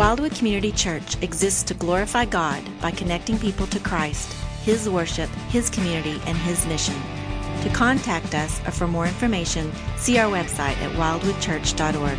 Wildwood Community Church exists to glorify God by connecting people to Christ, His worship, His community, and His mission. To contact us or for more information, see our website at wildwoodchurch.org.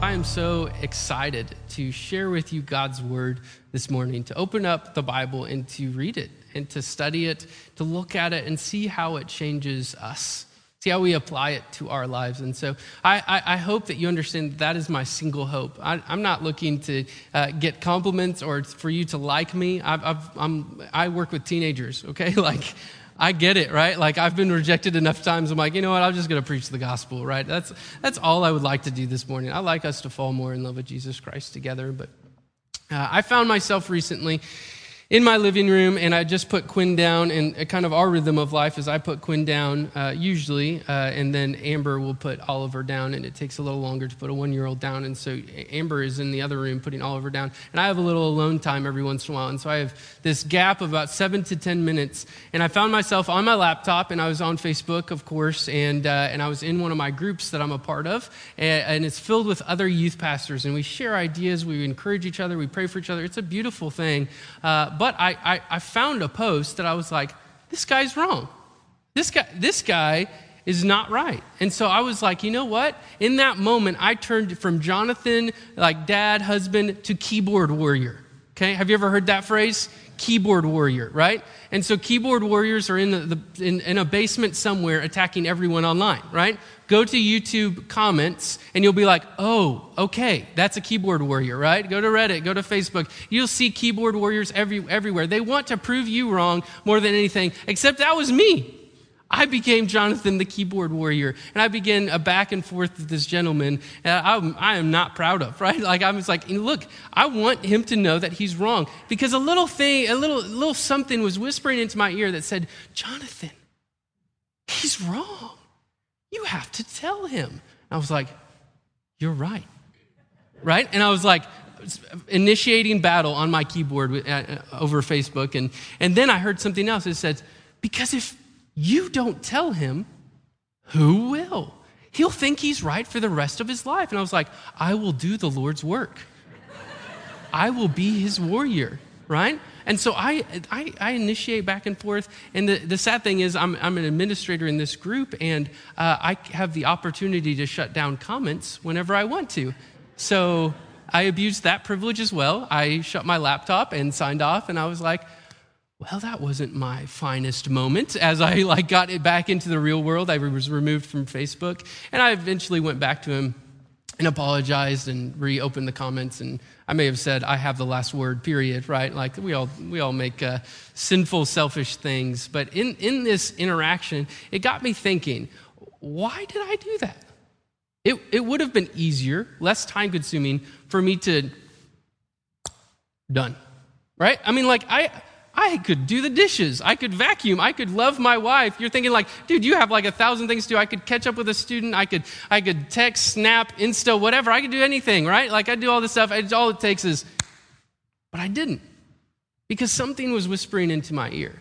I am so excited to share with you God's word this morning, to open up the Bible and to read it and to study it, to look at it and see how it changes us see how we apply it to our lives. And so I, I, I hope that you understand that, that is my single hope. I, am not looking to uh, get compliments or for you to like me. I've, I'm, I work with teenagers, okay? Like, I get it, right? Like I've been rejected enough times. I'm like, you know what? I'm just going to preach the gospel, right? That's that's all I would like to do this morning. I like us to fall more in love with Jesus Christ together. But uh, I found myself recently in my living room, and I just put Quinn down. And kind of our rhythm of life is I put Quinn down uh, usually, uh, and then Amber will put Oliver down, and it takes a little longer to put a one year old down. And so Amber is in the other room putting Oliver down, and I have a little alone time every once in a while. And so I have this gap of about seven to 10 minutes, and I found myself on my laptop, and I was on Facebook, of course, and, uh, and I was in one of my groups that I'm a part of, and, and it's filled with other youth pastors, and we share ideas, we encourage each other, we pray for each other. It's a beautiful thing. Uh, but I, I, I found a post that I was like, this guy's wrong. This guy, this guy is not right. And so I was like, you know what? In that moment, I turned from Jonathan, like dad, husband, to keyboard warrior. Okay, have you ever heard that phrase? Keyboard warrior, right? And so keyboard warriors are in, the, the in, in a basement somewhere attacking everyone online, right? Go to YouTube comments and you'll be like, oh, okay, that's a keyboard warrior, right? Go to Reddit, go to Facebook. You'll see keyboard warriors every, everywhere. They want to prove you wrong more than anything, except that was me. I became Jonathan the keyboard warrior, and I began a back and forth with this gentleman. And I, I am not proud of, right? Like I was like, look, I want him to know that he's wrong because a little thing, a little little something was whispering into my ear that said, Jonathan, he's wrong. You have to tell him. I was like, You're right. Right? And I was like, initiating battle on my keyboard uh, uh, over Facebook. And, and then I heard something else. It said, Because if you don't tell him, who will? He'll think he's right for the rest of his life. And I was like, I will do the Lord's work. I will be his warrior, right? And so I, I, I, initiate back and forth. And the, the sad thing is, I'm, I'm an administrator in this group, and uh, I have the opportunity to shut down comments whenever I want to. So I abused that privilege as well. I shut my laptop and signed off, and I was like, well, that wasn't my finest moment. As I like got it back into the real world, I was removed from Facebook, and I eventually went back to him and apologized and reopened the comments and I may have said, I have the last word, period, right? Like we all, we all make uh, sinful, selfish things. But in, in this interaction, it got me thinking, why did I do that? It, it would have been easier, less time consuming for me to, done, right? I mean, like, I, I could do the dishes. I could vacuum. I could love my wife. You're thinking like, dude, you have like a thousand things to do. I could catch up with a student. I could, I could text, snap, Insta, whatever. I could do anything, right? Like I do all this stuff. It's, all it takes is, but I didn't because something was whispering into my ear.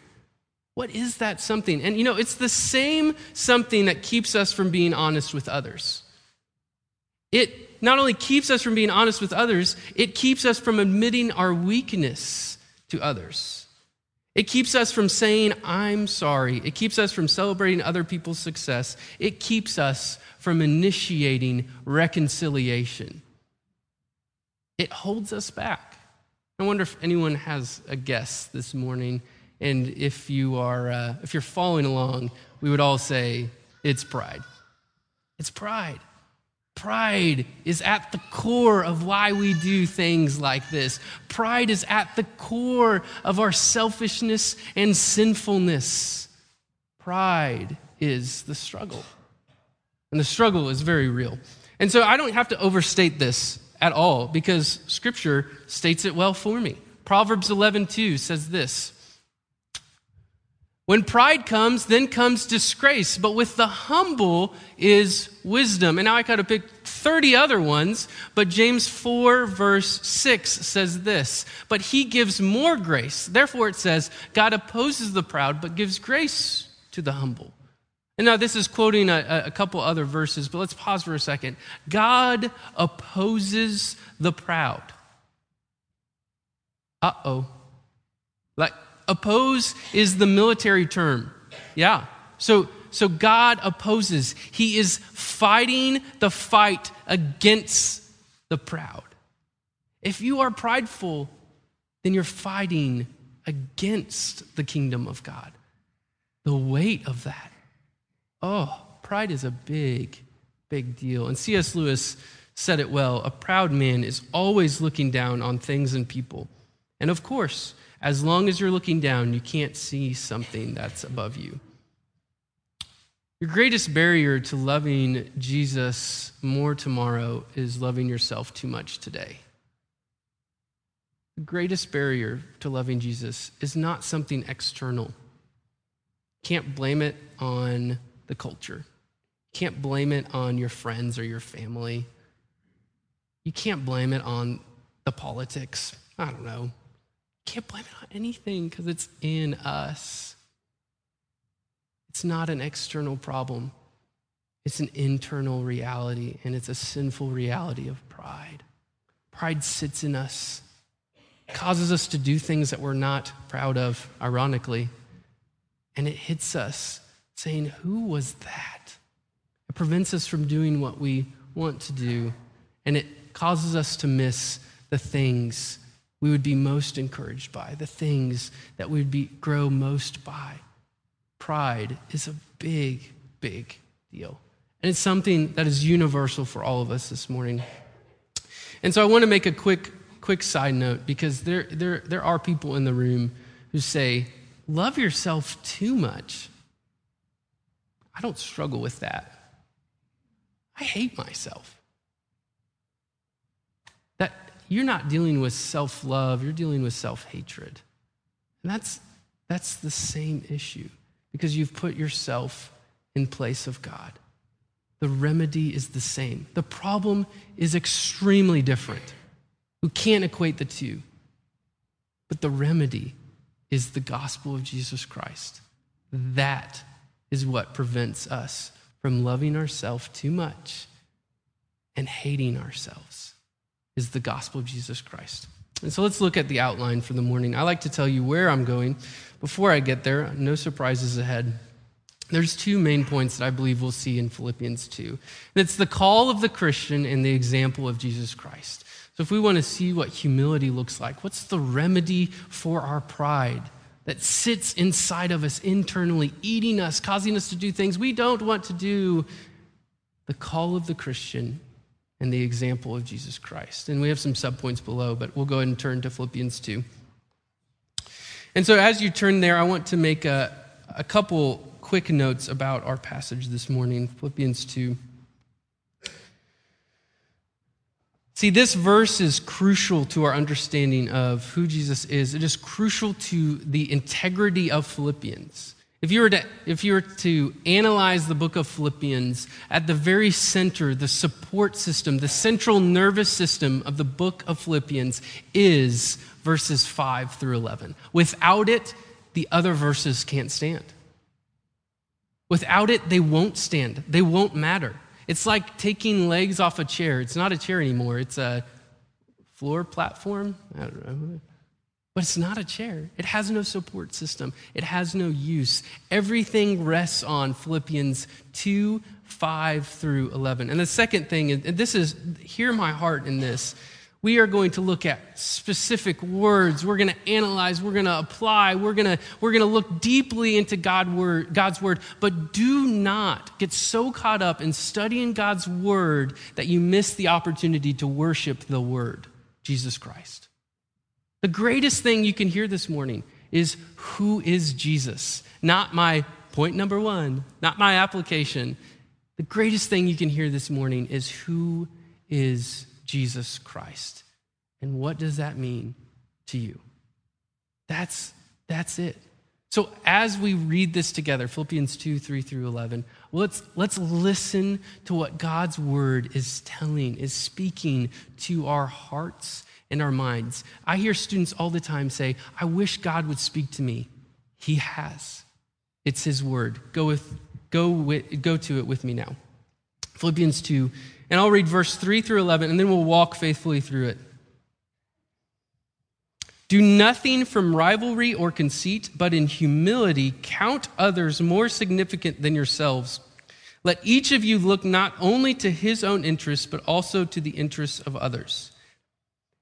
What is that something? And you know, it's the same something that keeps us from being honest with others. It not only keeps us from being honest with others, it keeps us from admitting our weakness to others. It keeps us from saying, I'm sorry. It keeps us from celebrating other people's success. It keeps us from initiating reconciliation. It holds us back. I wonder if anyone has a guess this morning. And if you are, uh, if you're following along, we would all say, it's pride. It's pride. Pride is at the core of why we do things like this. Pride is at the core of our selfishness and sinfulness. Pride is the struggle. And the struggle is very real. And so I don't have to overstate this at all because scripture states it well for me. Proverbs 11:2 says this: when pride comes, then comes disgrace, but with the humble is wisdom. And now I could have picked 30 other ones, but James 4, verse 6 says this But he gives more grace. Therefore, it says, God opposes the proud, but gives grace to the humble. And now this is quoting a, a couple other verses, but let's pause for a second. God opposes the proud. Uh oh. Like, oppose is the military term. Yeah. So, so God opposes. He is fighting the fight against the proud. If you are prideful, then you're fighting against the kingdom of God. The weight of that. Oh, pride is a big, big deal. And C.S. Lewis said it well a proud man is always looking down on things and people. And of course, as long as you're looking down, you can't see something that's above you. Your greatest barrier to loving Jesus more tomorrow is loving yourself too much today. The greatest barrier to loving Jesus is not something external. Can't blame it on the culture. Can't blame it on your friends or your family. You can't blame it on the politics. I don't know. Can't blame it on anything because it's in us. It's not an external problem, it's an internal reality, and it's a sinful reality of pride. Pride sits in us, causes us to do things that we're not proud of, ironically, and it hits us saying, Who was that? It prevents us from doing what we want to do, and it causes us to miss the things we would be most encouraged by, the things that we would be, grow most by pride is a big, big deal. And it's something that is universal for all of us this morning. And so I want to make a quick, quick side note because there, there, there are people in the room who say, love yourself too much. I don't struggle with that. I hate myself. You're not dealing with self love, you're dealing with self hatred. And that's, that's the same issue because you've put yourself in place of God. The remedy is the same. The problem is extremely different. We can't equate the two. But the remedy is the gospel of Jesus Christ. That is what prevents us from loving ourselves too much and hating ourselves is the gospel of Jesus Christ. And so let's look at the outline for the morning. I like to tell you where I'm going. Before I get there, no surprises ahead. There's two main points that I believe we'll see in Philippians 2. And it's the call of the Christian and the example of Jesus Christ. So if we want to see what humility looks like, what's the remedy for our pride that sits inside of us internally, eating us, causing us to do things we don't want to do? The call of the Christian and the example of Jesus Christ. And we have some subpoints below, but we'll go ahead and turn to Philippians 2. And so as you turn there, I want to make a, a couple quick notes about our passage this morning, Philippians 2. See, this verse is crucial to our understanding of who Jesus is. It is crucial to the integrity of Philippians. If you, were to, if you were to analyze the book of Philippians, at the very center, the support system, the central nervous system of the book of Philippians is verses 5 through 11. Without it, the other verses can't stand. Without it, they won't stand, they won't matter. It's like taking legs off a chair. It's not a chair anymore, it's a floor platform. I don't know. But it's not a chair. It has no support system, it has no use. Everything rests on Philippians 2 5 through 11. And the second thing, and this is, hear my heart in this. We are going to look at specific words. We're going to analyze. We're going to apply. We're going to, we're going to look deeply into God word, God's word. But do not get so caught up in studying God's word that you miss the opportunity to worship the word, Jesus Christ. The greatest thing you can hear this morning is who is Jesus? Not my point number one, not my application. The greatest thing you can hear this morning is who is Jesus Christ? And what does that mean to you? That's, that's it. So as we read this together, Philippians 2, 3 through 11, let's, let's listen to what God's word is telling, is speaking to our hearts in our minds. I hear students all the time say, I wish God would speak to me. He has. It's His word. Go with go, with, go to it with me now. Philippians 2, and I'll read verse 3 through 11, and then we'll walk faithfully through it. Do nothing from rivalry or conceit, but in humility count others more significant than yourselves. Let each of you look not only to his own interests, but also to the interests of others.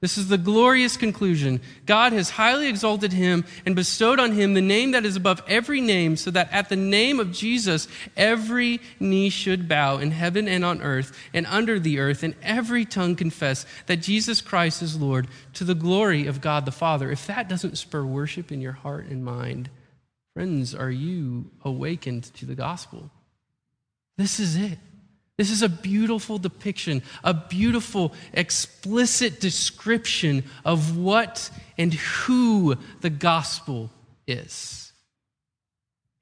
this is the glorious conclusion. God has highly exalted him and bestowed on him the name that is above every name, so that at the name of Jesus every knee should bow in heaven and on earth and under the earth, and every tongue confess that Jesus Christ is Lord to the glory of God the Father. If that doesn't spur worship in your heart and mind, friends, are you awakened to the gospel? This is it. This is a beautiful depiction, a beautiful, explicit description of what and who the gospel is.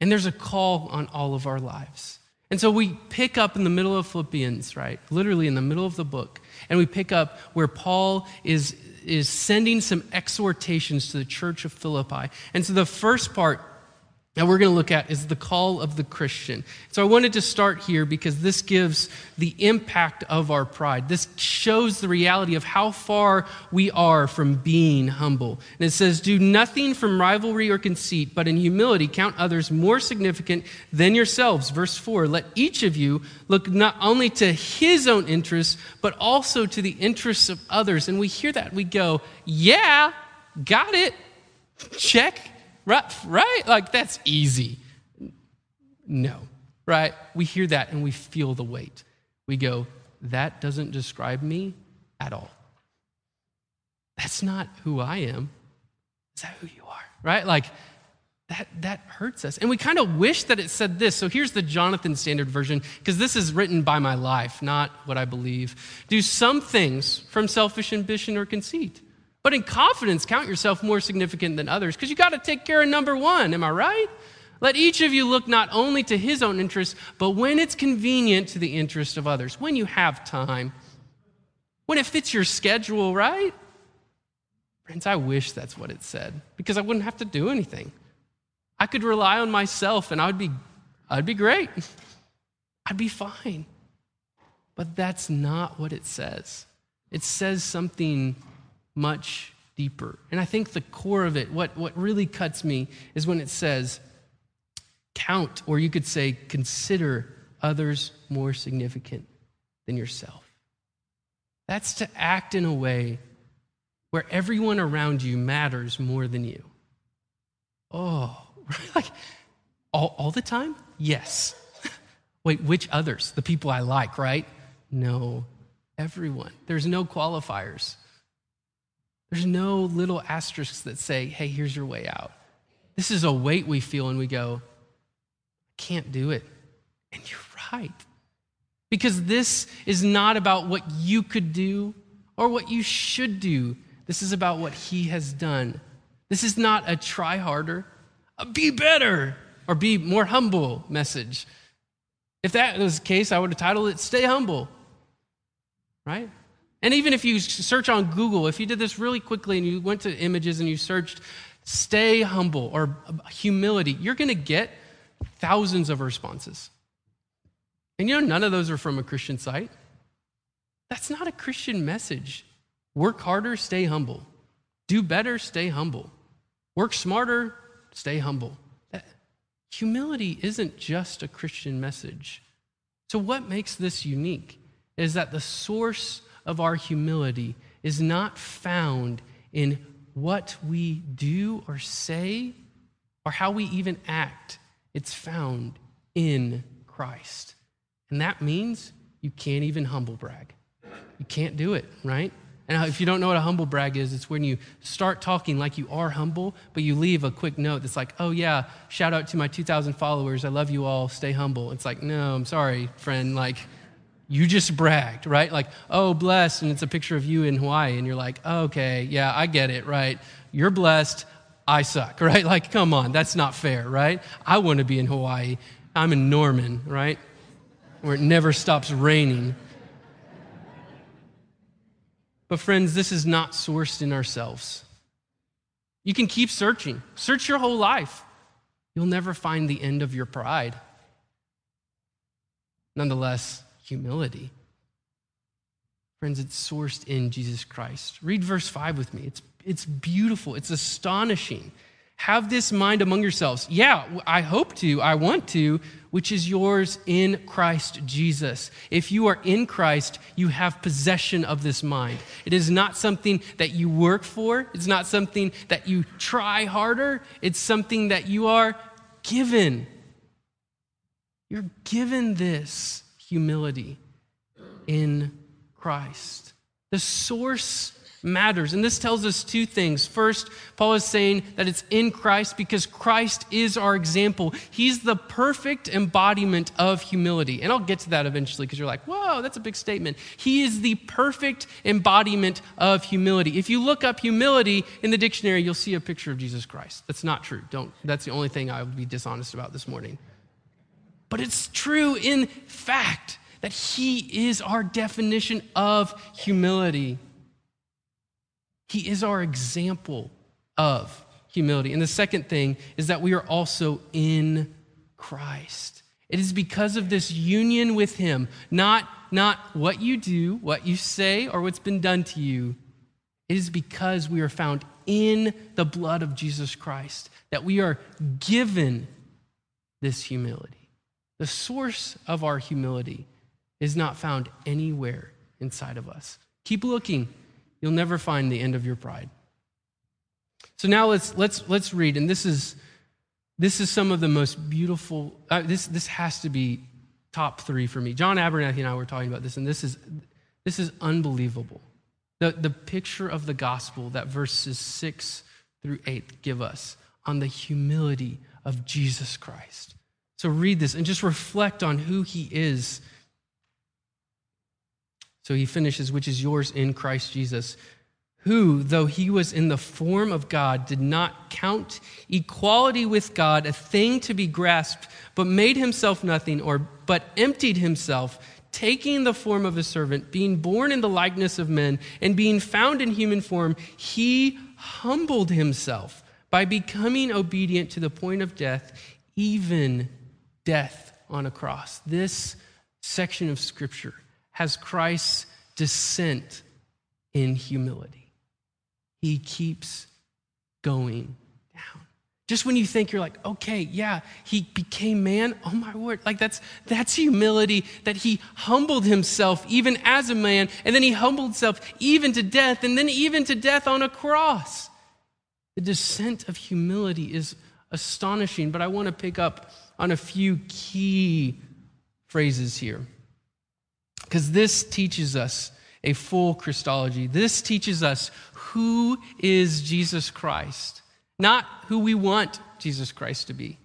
And there's a call on all of our lives. And so we pick up in the middle of Philippians, right? Literally in the middle of the book. And we pick up where Paul is, is sending some exhortations to the church of Philippi. And so the first part that we're going to look at is the call of the Christian. So I wanted to start here because this gives the impact of our pride. This shows the reality of how far we are from being humble. And it says, Do nothing from rivalry or conceit, but in humility count others more significant than yourselves. Verse 4 Let each of you look not only to his own interests, but also to the interests of others. And we hear that, we go, Yeah, got it. Check Right? Right? Like that's easy. No. Right? We hear that and we feel the weight. We go, that doesn't describe me at all. That's not who I am. Is that who you are? Right? Like that that hurts us. And we kind of wish that it said this. So here's the Jonathan Standard Version, because this is written by my life, not what I believe. Do some things from selfish ambition or conceit but in confidence, count yourself more significant than others because you got to take care of number one. Am I right? Let each of you look not only to his own interests, but when it's convenient to the interest of others, when you have time, when it fits your schedule, right? Friends, I wish that's what it said because I wouldn't have to do anything. I could rely on myself and I would be, I'd be great. I'd be fine. But that's not what it says. It says something much deeper. And I think the core of it, what, what really cuts me, is when it says, count, or you could say, consider others more significant than yourself. That's to act in a way where everyone around you matters more than you. Oh, like all, all the time? Yes. Wait, which others? The people I like, right? No, everyone. There's no qualifiers. There's no little asterisks that say, hey, here's your way out. This is a weight we feel and we go, I can't do it. And you're right. Because this is not about what you could do or what you should do. This is about what he has done. This is not a try harder, a be better, or be more humble message. If that was the case, I would have titled it Stay Humble. Right? And even if you search on Google, if you did this really quickly and you went to images and you searched stay humble or um, humility, you're going to get thousands of responses. And you know, none of those are from a Christian site. That's not a Christian message. Work harder, stay humble. Do better, stay humble. Work smarter, stay humble. Humility isn't just a Christian message. So, what makes this unique is that the source of our humility is not found in what we do or say or how we even act. It's found in Christ. And that means you can't even humble brag. You can't do it, right? And if you don't know what a humble brag is, it's when you start talking like you are humble, but you leave a quick note that's like, oh, yeah, shout out to my 2,000 followers. I love you all. Stay humble. It's like, no, I'm sorry, friend. Like, you just bragged, right? Like, oh, blessed, and it's a picture of you in Hawaii, and you're like, okay, yeah, I get it, right? You're blessed, I suck, right? Like, come on, that's not fair, right? I want to be in Hawaii. I'm in Norman, right? Where it never stops raining. But, friends, this is not sourced in ourselves. You can keep searching, search your whole life. You'll never find the end of your pride. Nonetheless, humility. Friends, it's sourced in Jesus Christ. Read verse 5 with me. It's, it's beautiful, it's astonishing. Have this mind among yourselves. Yeah, I hope to, I want to, which is yours in Christ Jesus. If you are in Christ, you have possession of this mind. It is not something that you work for, it's not something that you try harder, it's something that you are given. You're given this humility in Christ. The source matters. And this tells us two things. First, Paul is saying that it's in Christ because Christ is our example. He's the perfect embodiment of humility. And I'll get to that eventually because you're like, whoa, that's a big statement. He is the perfect embodiment of humility. If you look up humility in the dictionary, you'll see a picture of Jesus Christ. That's not true. Don't, that's the only thing I would be dishonest about this morning. But it's true in fact that He is our definition of humility. He is our example of humility. And the second thing is that we are also in Christ. It is because of this union with Him, not, not what you do, what you say, or what's been done to you. It is because we are found in the blood of Jesus Christ that we are given this humility. The source of our humility is not found anywhere inside of us. Keep looking you'll never find the end of your pride. So now let's let's let's read, and this is this is some of the most beautiful. Uh, this this has to be top three for me. John Abernathy and I were talking about this, and this is this is unbelievable. The the picture of the gospel that verses six through eight give us on the humility of Jesus Christ. So read this and just reflect on who he is. So he finishes, which is yours in Christ Jesus, who, though he was in the form of God, did not count equality with God a thing to be grasped, but made himself nothing, or but emptied himself, taking the form of a servant, being born in the likeness of men, and being found in human form, he humbled himself by becoming obedient to the point of death, even death on a cross. This section of scripture has Christ's descent in humility. He keeps going down. Just when you think you're like, okay, yeah, he became man. Oh my word. Like that's that's humility that he humbled himself even as a man, and then he humbled himself even to death, and then even to death on a cross. The descent of humility is astonishing, but I want to pick up on a few key phrases here. Because this teaches us a full Christology. This teaches us who is Jesus Christ, not who we want Jesus Christ to be.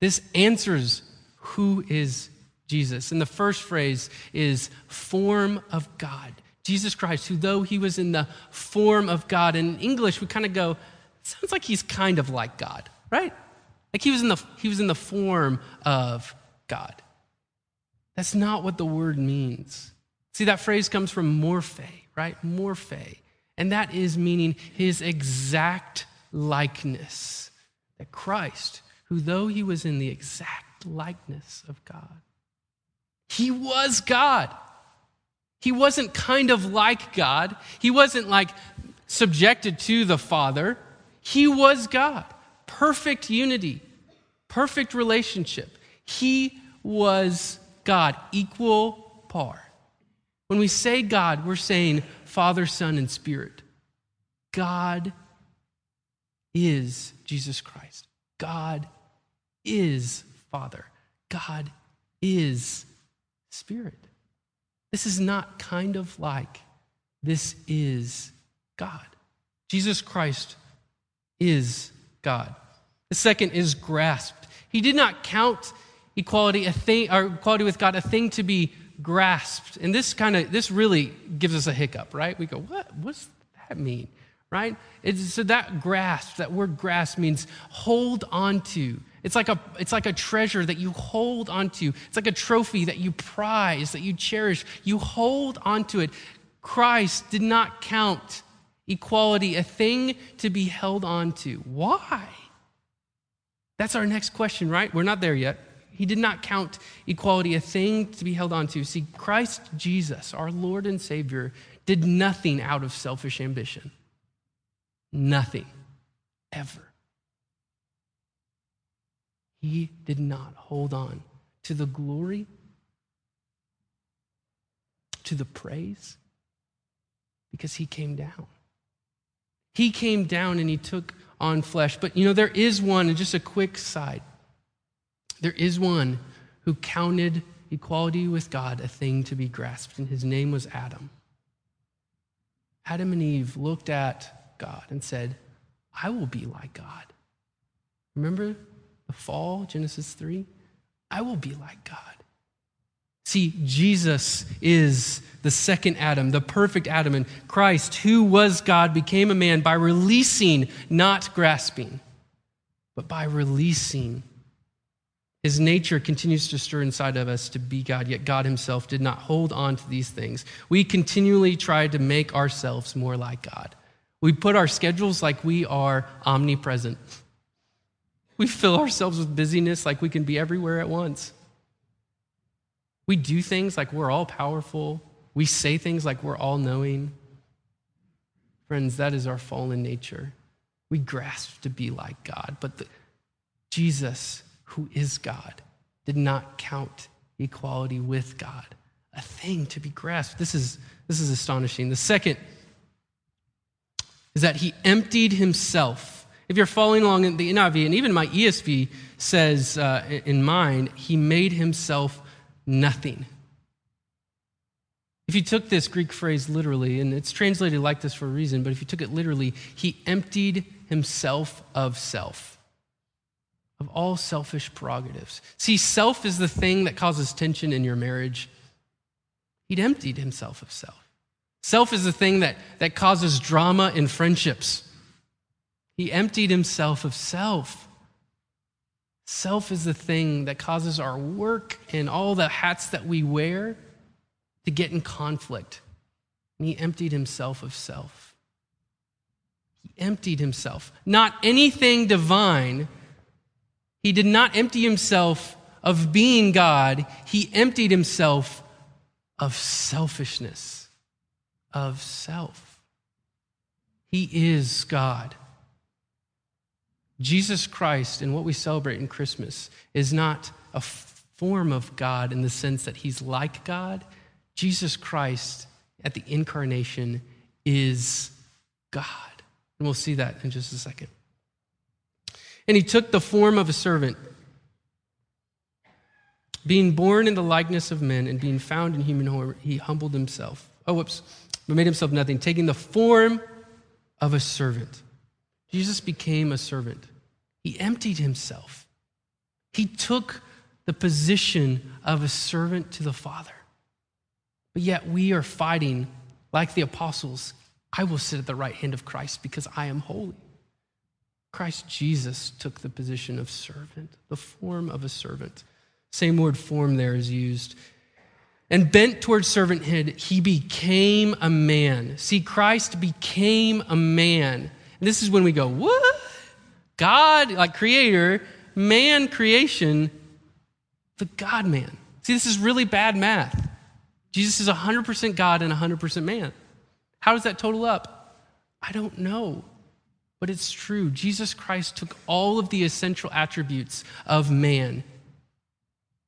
This answers who is Jesus. And the first phrase is form of God. Jesus Christ, who though he was in the form of God, in English we kind of go, sounds like he's kind of like God, right? Like he was in the, he was in the form of God. That's not what the word means. See, that phrase comes from morphe, right? Morphe. And that is meaning his exact likeness. That Christ, who though he was in the exact likeness of God, he was God. He wasn't kind of like God. He wasn't like subjected to the Father. He was God. Perfect unity, perfect relationship. He was God, equal par. When we say God, we're saying Father, Son, and Spirit. God is Jesus Christ. God is Father. God is Spirit. This is not kind of like, this is God. Jesus Christ is God. The second is grasped. He did not count equality a thing or equality with God a thing to be grasped. And this kind of this really gives us a hiccup, right? We go, what? What's that mean? Right? It's, so that grasp, that word grasp means hold on to. It's like, a, it's like a treasure that you hold onto. It's like a trophy that you prize, that you cherish. You hold onto it. Christ did not count equality a thing to be held onto. Why? That's our next question, right? We're not there yet. He did not count equality a thing to be held onto. See, Christ Jesus, our Lord and Savior, did nothing out of selfish ambition. Nothing. Ever. He did not hold on to the glory, to the praise, because he came down. He came down and he took on flesh. But you know, there is one, and just a quick side there is one who counted equality with God a thing to be grasped, and his name was Adam. Adam and Eve looked at God and said, I will be like God. Remember the fall, Genesis 3, I will be like God. See, Jesus is the second Adam, the perfect Adam, and Christ, who was God, became a man by releasing, not grasping, but by releasing. His nature continues to stir inside of us to be God, yet God Himself did not hold on to these things. We continually try to make ourselves more like God. We put our schedules like we are omnipresent. We fill ourselves with busyness like we can be everywhere at once. We do things like we're all powerful. We say things like we're all knowing. Friends, that is our fallen nature. We grasp to be like God, but the, Jesus, who is God, did not count equality with God a thing to be grasped. This is, this is astonishing. The second is that he emptied himself if you're following along in the NIV, and even my ESV says uh, in mine, he made himself nothing. If you took this Greek phrase literally, and it's translated like this for a reason, but if you took it literally, he emptied himself of self, of all selfish prerogatives. See, self is the thing that causes tension in your marriage. He'd emptied himself of self. Self is the thing that, that causes drama in friendships. He emptied himself of self. Self is the thing that causes our work and all the hats that we wear to get in conflict. And he emptied himself of self. He emptied himself. Not anything divine. He did not empty himself of being God, he emptied himself of selfishness, of self. He is God. Jesus Christ and what we celebrate in Christmas is not a form of God in the sense that he's like God. Jesus Christ at the incarnation is God. And we'll see that in just a second. And he took the form of a servant, being born in the likeness of men and being found in human form, he humbled himself. Oh, whoops, but made himself nothing, taking the form of a servant. Jesus became a servant. He emptied himself. He took the position of a servant to the Father. But yet we are fighting like the apostles I will sit at the right hand of Christ because I am holy. Christ Jesus took the position of servant, the form of a servant. Same word form there is used. And bent towards servanthood, he became a man. See, Christ became a man. This is when we go, what? God, like creator, man, creation, the God man. See, this is really bad math. Jesus is 100% God and 100% man. How does that total up? I don't know, but it's true. Jesus Christ took all of the essential attributes of man,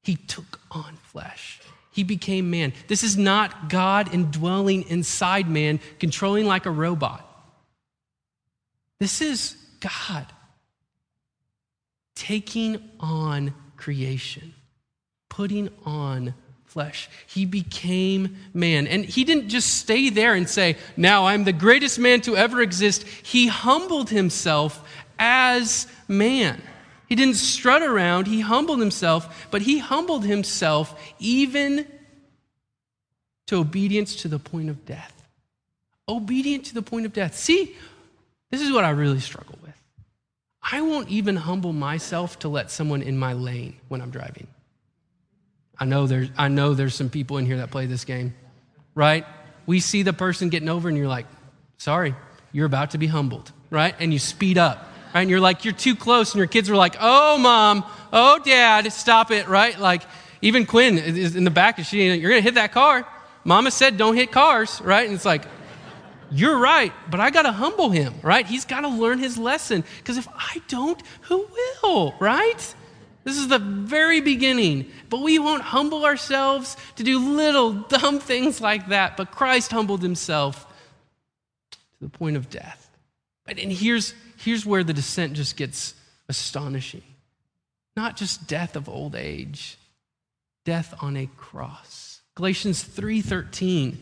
he took on flesh. He became man. This is not God indwelling inside man, controlling like a robot. This is God taking on creation, putting on flesh. He became man. And he didn't just stay there and say, Now I'm the greatest man to ever exist. He humbled himself as man. He didn't strut around, he humbled himself, but he humbled himself even to obedience to the point of death. Obedient to the point of death. See, this is what I really struggle with. I won't even humble myself to let someone in my lane when I'm driving. I know there's, I know there's some people in here that play this game, right? We see the person getting over and you're like, sorry, you're about to be humbled, right? And you speed up, right? And you're like, you're too close. And your kids are like, oh, mom, oh, dad, stop it, right? Like, even Quinn is in the back, and she, you're going to hit that car. Mama said, don't hit cars, right? And it's like, you're right, but I got to humble him, right? He's got to learn his lesson. Because if I don't, who will, right? This is the very beginning. But we won't humble ourselves to do little dumb things like that. But Christ humbled himself to the point of death. And here's, here's where the descent just gets astonishing not just death of old age, death on a cross. Galatians 3:13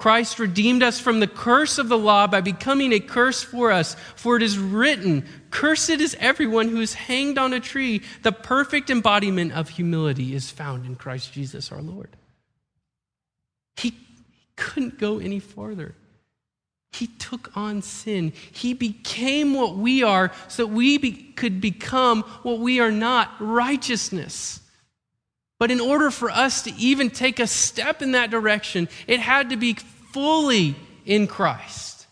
Christ redeemed us from the curse of the law by becoming a curse for us. For it is written, Cursed is everyone who is hanged on a tree. The perfect embodiment of humility is found in Christ Jesus our Lord. He couldn't go any farther. He took on sin. He became what we are so that we be, could become what we are not righteousness. But in order for us to even take a step in that direction, it had to be fully in Christ.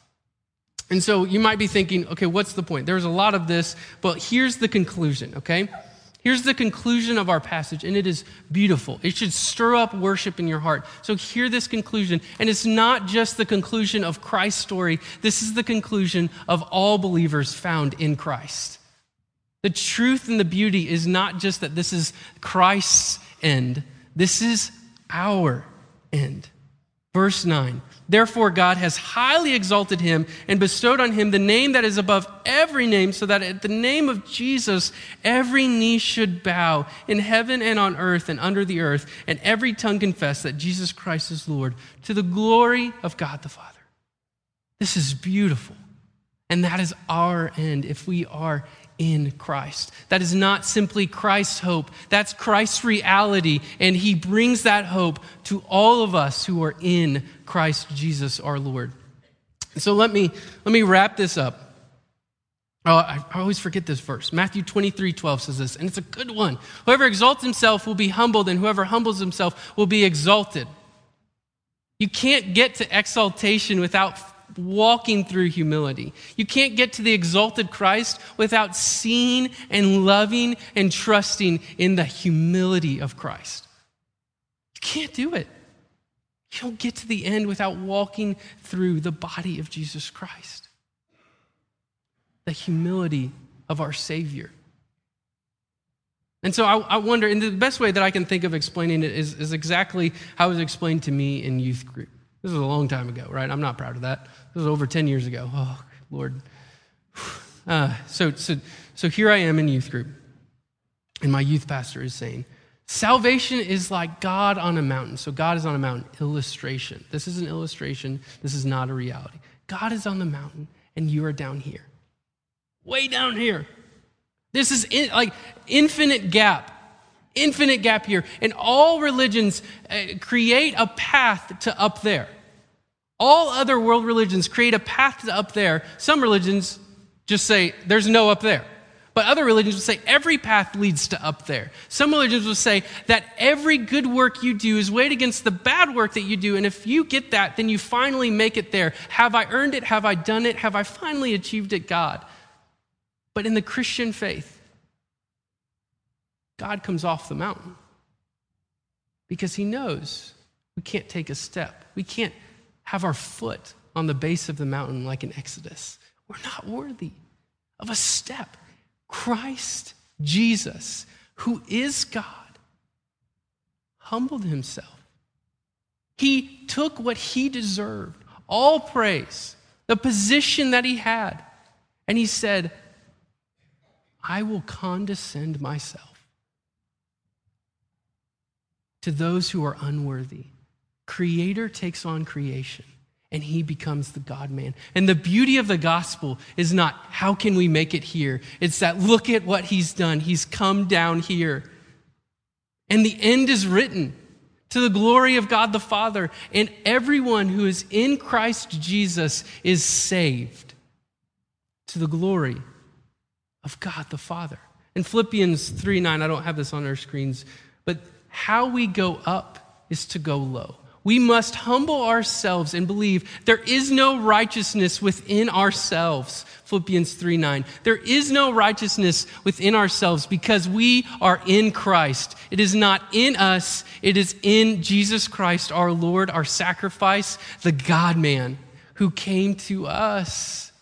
And so you might be thinking, okay, what's the point? There's a lot of this, but here's the conclusion, okay? Here's the conclusion of our passage, and it is beautiful. It should stir up worship in your heart. So, hear this conclusion. And it's not just the conclusion of Christ's story, this is the conclusion of all believers found in Christ. The truth and the beauty is not just that this is Christ's end, this is our end. Verse 9 Therefore, God has highly exalted him and bestowed on him the name that is above every name, so that at the name of Jesus, every knee should bow in heaven and on earth and under the earth, and every tongue confess that Jesus Christ is Lord, to the glory of God the Father. This is beautiful. And that is our end if we are in Christ. That is not simply Christ's hope, that's Christ's reality. And he brings that hope to all of us who are in Christ Jesus our Lord. So let me, let me wrap this up. Oh, I, always forget this verse. Matthew 23 12 says this, and it's a good one. Whoever exalts himself will be humbled, and whoever humbles himself will be exalted. You can't get to exaltation without walking through humility. You can't get to the exalted Christ without seeing and loving and trusting in the humility of Christ. You can't do it. You don't get to the end without walking through the body of Jesus Christ. The humility of our Savior. And so I, I, wonder, and the best way that I can think of explaining it is, is exactly how it was explained to me in youth group. This was a long time ago, right? I'm not proud of that. This was over 10 years ago. Oh, Lord. Uh, so, so, so here I am in youth group, and my youth pastor is saying, Salvation is like God on a mountain. So God is on a mountain. Illustration. This is an illustration. This is not a reality. God is on the mountain, and you are down here. Way down here. This is in, like infinite gap infinite gap here. And all religions uh, create a path to up there. All other world religions create a path to up there. Some religions just say there's no up there. But other religions will say every path leads to up there. Some religions will say that every good work you do is weighed against the bad work that you do. And if you get that, then you finally make it there. Have I earned it? Have I done it? Have I finally achieved it, God? But in the Christian faith, God comes off the mountain because he knows we can't take a step. We can't have our foot on the base of the mountain like in Exodus. We're not worthy of a step. Christ Jesus, who is God, humbled himself. He took what he deserved, all praise, the position that he had, and he said, I will condescend myself to those who are unworthy. Creator takes on creation. and he becomes the God man. And the beauty of the gospel is not how can we make it here? It's that look at what he's done. He's come down here. And the end is written to the glory of God the Father. And everyone who is in Christ Jesus is saved to the glory of God the Father. In Philippians 3 9, I don't have this on our screens, but how we go up is to go low. We must humble ourselves and believe there is no righteousness within ourselves. Philippians 3 9. There is no righteousness within ourselves because we are in Christ. It is not in us, it is in Jesus Christ, our Lord, our sacrifice, the God man who came to us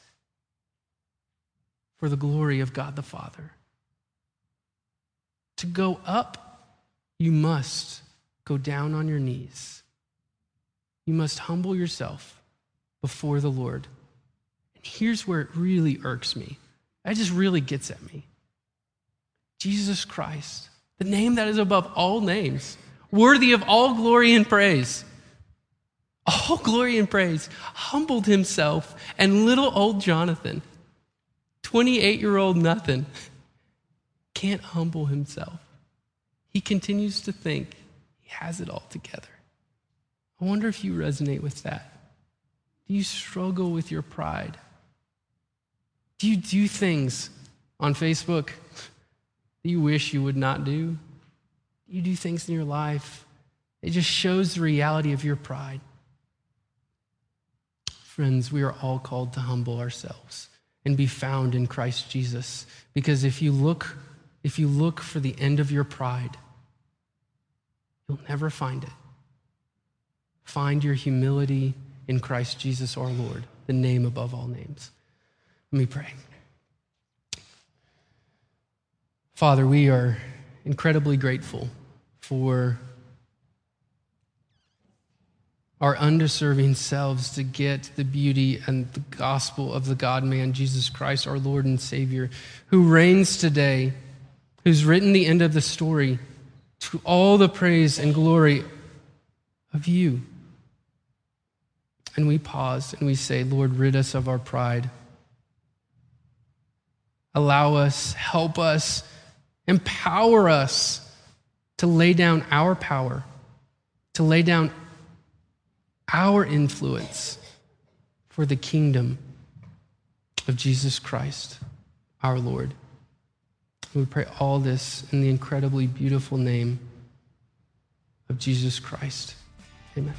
for the glory of God the Father. To go up, you must go down on your knees you must humble yourself before the Lord. And here's where it really irks me. It just really gets at me. Jesus Christ, the name that is above all names, worthy of all glory and praise, all glory and praise, humbled himself, and little old Jonathan, 28 year old nothing, can't humble himself. He continues to think he has it all together. I wonder if you resonate with that. Do you struggle with your pride? Do you do things on Facebook that you wish you would not do? Do you do things in your life? It just shows the reality of your pride. Friends, we are all called to humble ourselves and be found in Christ Jesus. Because if you look, if you look for the end of your pride, you'll never find it. Find your humility in Christ Jesus our Lord, the name above all names. Let me pray. Father, we are incredibly grateful for our undeserving selves to get the beauty and the gospel of the God man, Jesus Christ, our Lord and Savior, who reigns today, who's written the end of the story to all the praise and glory of you. And we pause and we say, Lord, rid us of our pride. Allow us, help us, empower us to lay down our power, to lay down our influence for the kingdom of Jesus Christ, our Lord. We pray all this in the incredibly beautiful name of Jesus Christ. Amen.